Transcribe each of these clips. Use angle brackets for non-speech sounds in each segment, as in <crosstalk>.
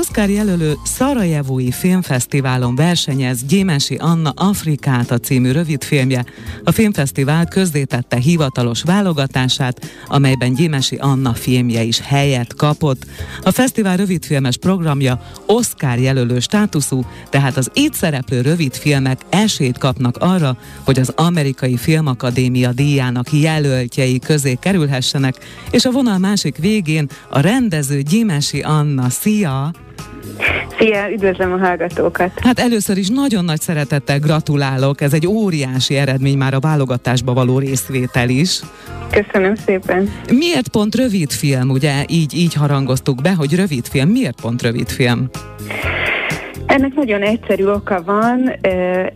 Oscar jelölő Szarajevói Filmfesztiválon versenyez Gyémesi Anna Afrikáta című rövidfilmje. A filmfesztivál közzétette hivatalos válogatását, amelyben Gyémesi Anna filmje is helyet kapott. A fesztivál rövidfilmes programja Oscar jelölő státuszú, tehát az itt szereplő rövidfilmek esélyt kapnak arra, hogy az Amerikai Filmakadémia díjának jelöltjei közé kerülhessenek, és a vonal másik végén a rendező Gyémesi Anna. Szia! Szia, üdvözlöm a hallgatókat! Hát először is nagyon nagy szeretettel gratulálok, ez egy óriási eredmény már a válogatásba való részvétel is. Köszönöm szépen! Miért pont rövid film, ugye így, így harangoztuk be, hogy rövid film, miért pont rövid film? Ennek nagyon egyszerű oka van.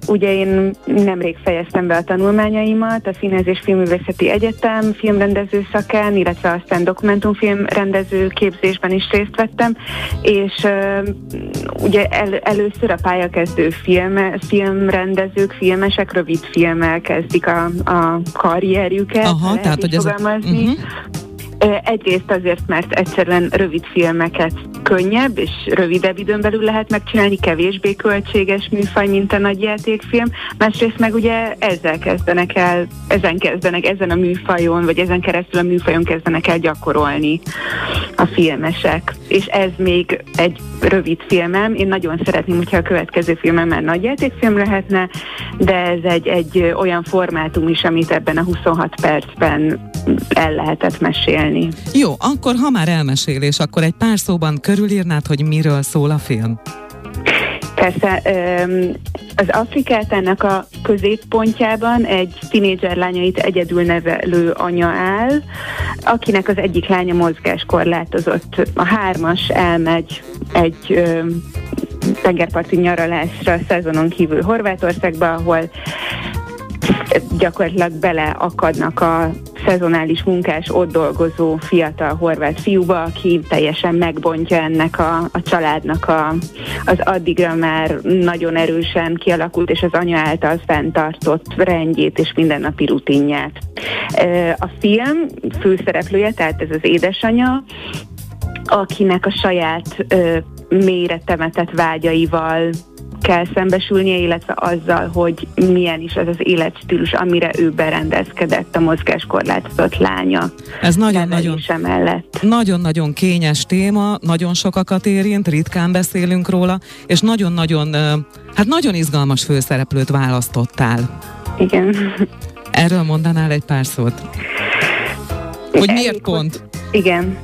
Ugye én nemrég fejeztem be a tanulmányaimat a Színház és Filmművészeti Egyetem filmrendező szakán, illetve aztán dokumentumfilmrendező képzésben is részt vettem, és ugye el, először a pályakezdő film, filmrendezők, filmesek rövid filmmel kezdik a, a karrierjüket, Aha, tehát, hogy ez a... uh-huh. Egyrészt azért, mert egyszerűen rövid filmeket könnyebb és rövidebb időn belül lehet megcsinálni, kevésbé költséges műfaj, mint a nagy játékfilm. Másrészt meg ugye ezzel kezdenek el, ezen kezdenek, ezen a műfajon, vagy ezen keresztül a műfajon kezdenek el gyakorolni a filmesek. És ez még egy rövid filmem. Én nagyon szeretném, hogyha a következő filmem már nagy játékfilm lehetne, de ez egy, egy olyan formátum is, amit ebben a 26 percben el lehetett mesélni. Jó, akkor ha már elmesélés, akkor egy pár szóban körülírnád, hogy miről szól a film? Persze, az Afrikát ennek a középpontjában egy tinédzser lányait egyedül nevelő anya áll, akinek az egyik lánya mozgáskorlátozott. A hármas elmegy egy tengerparti nyaralásra szezonon kívül Horvátországba, ahol gyakorlatilag beleakadnak a szezonális munkás, ott dolgozó fiatal horvát fiúba, aki teljesen megbontja ennek a, a családnak a, az addigra már nagyon erősen kialakult, és az anya által fenntartott rendjét és mindennapi rutinját. A film főszereplője, tehát ez az édesanyja, akinek a saját mélyre temetett vágyaival kell szembesülnie, illetve azzal, hogy milyen is az az életstílus, amire ő berendezkedett a mozgáskorlátozott lánya. Ez nagyon-nagyon. Nagyon-nagyon kényes téma, nagyon sokakat érint, ritkán beszélünk róla, és nagyon-nagyon, hát nagyon izgalmas főszereplőt választottál. Igen. Erről mondanál egy pár szót? Hogy miért pont? Igen.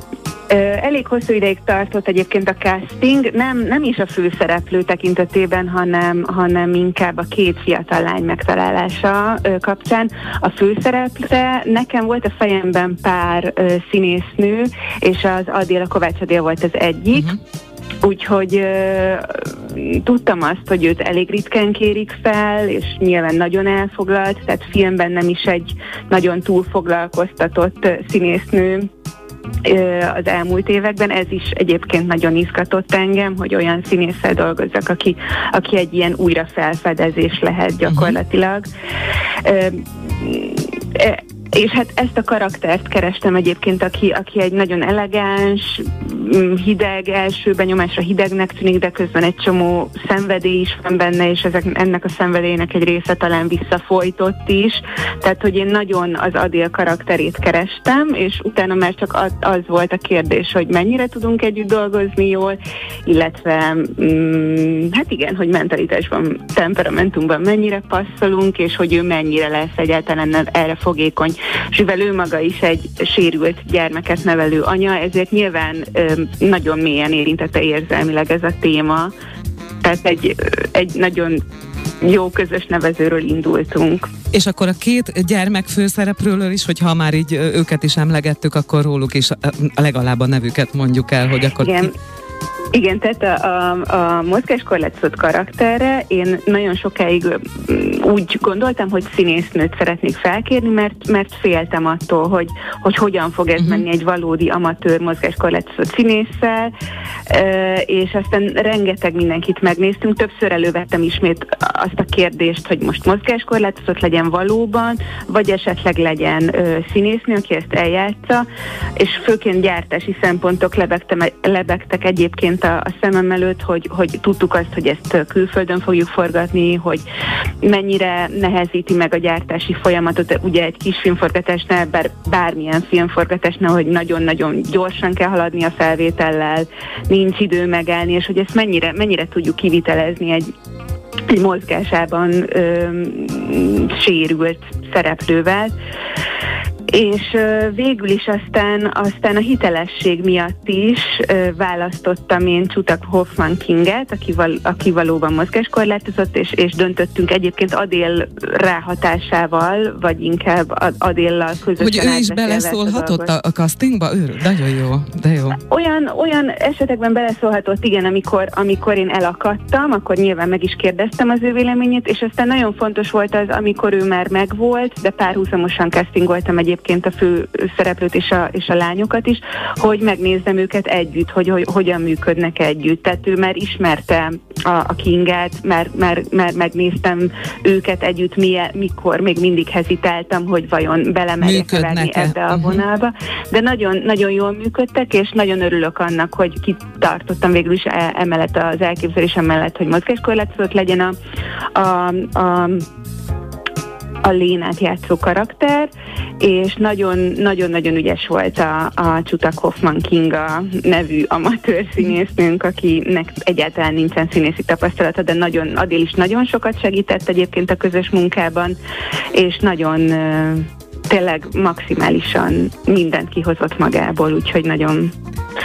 Elég hosszú ideig tartott egyébként a casting, nem, nem is a főszereplő tekintetében, hanem, hanem inkább a két fiatal lány megtalálása kapcsán. A főszereplőre nekem volt a fejemben pár színésznő, és az Adél, a Kovács Adél volt az egyik. Uh-huh. Úgyhogy uh, tudtam azt, hogy őt elég ritkán kérik fel, és nyilván nagyon elfoglalt, tehát filmben nem is egy nagyon túlfoglalkoztatott színésznő az elmúlt években. Ez is egyébként nagyon izgatott engem, hogy olyan színésszel dolgozzak, aki, aki egy ilyen újrafelfedezés lehet gyakorlatilag. Uh-huh és hát ezt a karaktert kerestem egyébként, aki, aki egy nagyon elegáns, hideg, első benyomásra hidegnek tűnik, de közben egy csomó szenvedély is van benne, és ezek, ennek a szenvedélynek egy része talán visszafolytott is. Tehát, hogy én nagyon az Adél karakterét kerestem, és utána már csak az, volt a kérdés, hogy mennyire tudunk együtt dolgozni jól, illetve mm, hát igen, hogy mentalitásban, temperamentumban mennyire passzolunk, és hogy ő mennyire lesz egyáltalán erre fogékony és mivel ő maga is egy sérült gyermeket nevelő anya, ezért nyilván nagyon mélyen érintette érzelmileg ez a téma. Tehát egy, egy nagyon jó közös nevezőről indultunk. És akkor a két gyermek főszereplőről is, hogyha már így őket is emlegettük, akkor róluk is legalább a nevüket mondjuk el, hogy akkor Igen. ki, igen, tehát a, a, a mozgáskorlátozott karakterre én nagyon sokáig úgy gondoltam, hogy színésznőt szeretnék felkérni, mert, mert féltem attól, hogy, hogy hogyan fog ez uh-huh. menni egy valódi amatőr mozgáskorlátozott színésszel, és aztán rengeteg mindenkit megnéztünk, többször elővettem ismét azt a kérdést, hogy most mozgáskorlátozott legyen valóban, vagy esetleg legyen színésznő, aki ezt eljátsza, és főként gyártási szempontok lebegtek egyébként egyébként a, a szemem előtt, hogy, hogy tudtuk azt, hogy ezt külföldön fogjuk forgatni, hogy mennyire nehezíti meg a gyártási folyamatot, ugye egy kis filmforgatásnál, bár bármilyen filmforgatásnál, hogy nagyon-nagyon gyorsan kell haladni a felvétellel, nincs idő megállni, és hogy ezt mennyire, mennyire tudjuk kivitelezni egy, egy mozgásában ö, sérült szereplővel és végül is aztán, aztán a hitelesség miatt is választottam én Csutak Hoffman Kinget, aki, val, aki valóban mozgáskorlátozott, és, és döntöttünk egyébként Adél ráhatásával, vagy inkább Adéllal közösen. Hogy ő is beleszólhatott a, a castingba? Ő, nagyon jó, de jó. Olyan, olyan esetekben beleszólhatott, igen, amikor, amikor én elakadtam, akkor nyilván meg is kérdeztem az ő véleményét, és aztán nagyon fontos volt az, amikor ő már megvolt, de párhuzamosan castingoltam egyébként egyébként a fő szereplőt és a, és a lányokat is, hogy megnézzem őket együtt, hogy, hogy hogyan működnek együtt. Tehát ő már ismerte a, a Kinget, mert, mert, mert megnéztem őket együtt, milyen, mikor még mindig hezitáltam, hogy vajon belemerjek venni ebbe a mhm. vonalba. Uh-huh. De nagyon, nagyon jól működtek, és nagyon örülök annak, hogy kitartottam végül is e, emellett az elképzelésem mellett, hogy mozgáskorlátozott legyen a, a, a a Lénát játszó karakter, és nagyon-nagyon ügyes volt a, a Csutak Hoffman Kinga nevű amatőr színésznőnk, akinek egyáltalán nincsen színészi tapasztalata, de nagyon, Adél is nagyon sokat segített egyébként a közös munkában, és nagyon tényleg maximálisan mindent kihozott magából, úgyhogy nagyon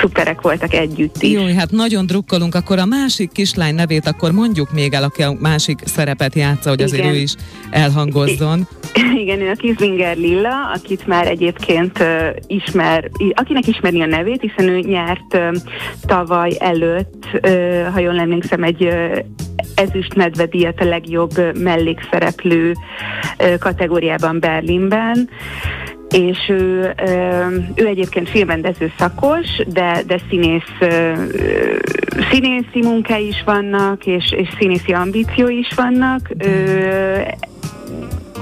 szuperek voltak együtt is. Jó, hát nagyon drukkolunk, akkor a másik kislány nevét akkor mondjuk még el, aki a másik szerepet játsza, hogy azért Igen. ő is elhangozzon. <laughs> Igen, ő a Kizlinger Lilla, akit már egyébként uh, ismer, akinek ismeri a nevét, hiszen ő nyert uh, tavaly előtt, uh, ha jól emlékszem, egy uh, ezüstmedve díjat a legjobb mellékszereplő kategóriában Berlinben és ő, ő egyébként filmrendező szakos, de, de színész, színészi munkái is vannak, és, és színészi ambíciói is vannak.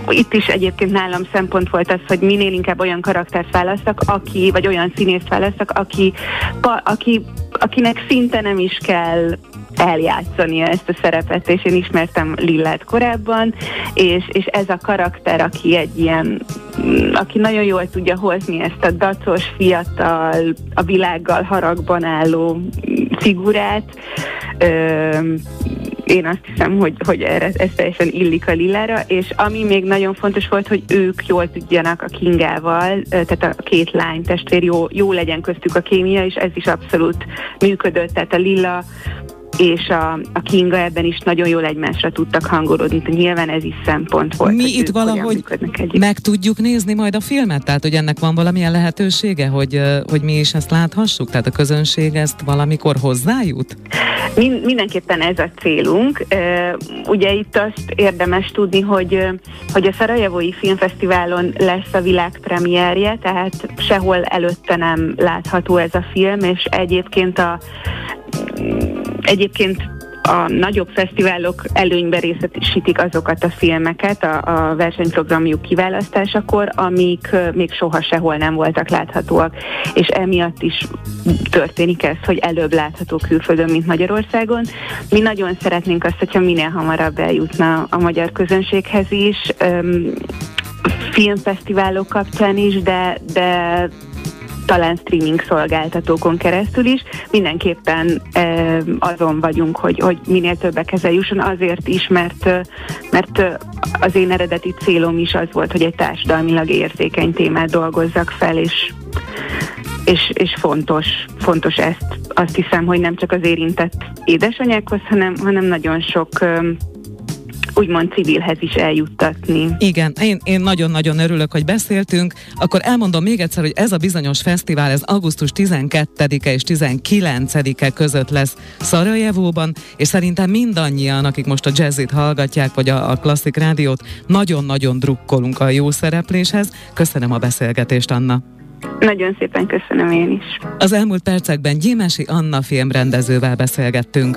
Itt is egyébként nálam szempont volt az, hogy minél inkább olyan karaktert választak, aki, vagy olyan színészt választak, aki, pa, aki, akinek szinte nem is kell eljátszania ezt a szerepet, és én ismertem Lillát korábban, és, és ez a karakter, aki egy ilyen, mm, aki nagyon jól tudja hozni ezt a dacos, fiatal, a világgal haragban álló figurát, ö, én azt hiszem, hogy, hogy erre, ez teljesen illik a Lillára, és ami még nagyon fontos volt, hogy ők jól tudjanak a Kingával, tehát a két lány testvér jó, jó legyen köztük a kémia, és ez is abszolút működött, tehát a Lilla és a, a Kinga ebben is nagyon jól egymásra tudtak hangolódni, nyilván ez is szempont volt. Mi itt valahogy meg tudjuk nézni majd a filmet? Tehát, hogy ennek van valamilyen lehetősége, hogy, hogy mi is ezt láthassuk? Tehát a közönség ezt valamikor hozzájut? Min- mindenképpen ez a célunk. Ugye itt azt érdemes tudni, hogy, hogy a Szarajevói Filmfesztiválon lesz a világ premierje, tehát sehol előtte nem látható ez a film, és egyébként a Egyébként a nagyobb fesztiválok előnybe részesítik azokat a filmeket a, a versenyprogramjuk kiválasztásakor, amik még soha sehol nem voltak láthatóak, és emiatt is történik ez, hogy előbb látható külföldön, mint Magyarországon. Mi nagyon szeretnénk azt, hogyha minél hamarabb eljutna a magyar közönséghez is, filmfesztiválok kapcsán is, de, de talán streaming szolgáltatókon keresztül is. Mindenképpen e, azon vagyunk, hogy, hogy minél többekhez eljusson, azért is, mert, mert az én eredeti célom is az volt, hogy egy társadalmilag érzékeny témát dolgozzak fel, és és, és fontos, fontos ezt. Azt hiszem, hogy nem csak az érintett édesanyákhoz, hanem, hanem nagyon sok úgymond civilhez is eljuttatni. Igen, én, én nagyon-nagyon örülök, hogy beszéltünk. Akkor elmondom még egyszer, hogy ez a bizonyos fesztivál, ez augusztus 12-e és 19-e között lesz Szarajevóban, és szerintem mindannyian, akik most a jazzit hallgatják, vagy a, a klasszik rádiót, nagyon-nagyon drukkolunk a jó szerepléshez. Köszönöm a beszélgetést, Anna. Nagyon szépen köszönöm én is. Az elmúlt percekben Gyémesi Anna filmrendezővel beszélgettünk.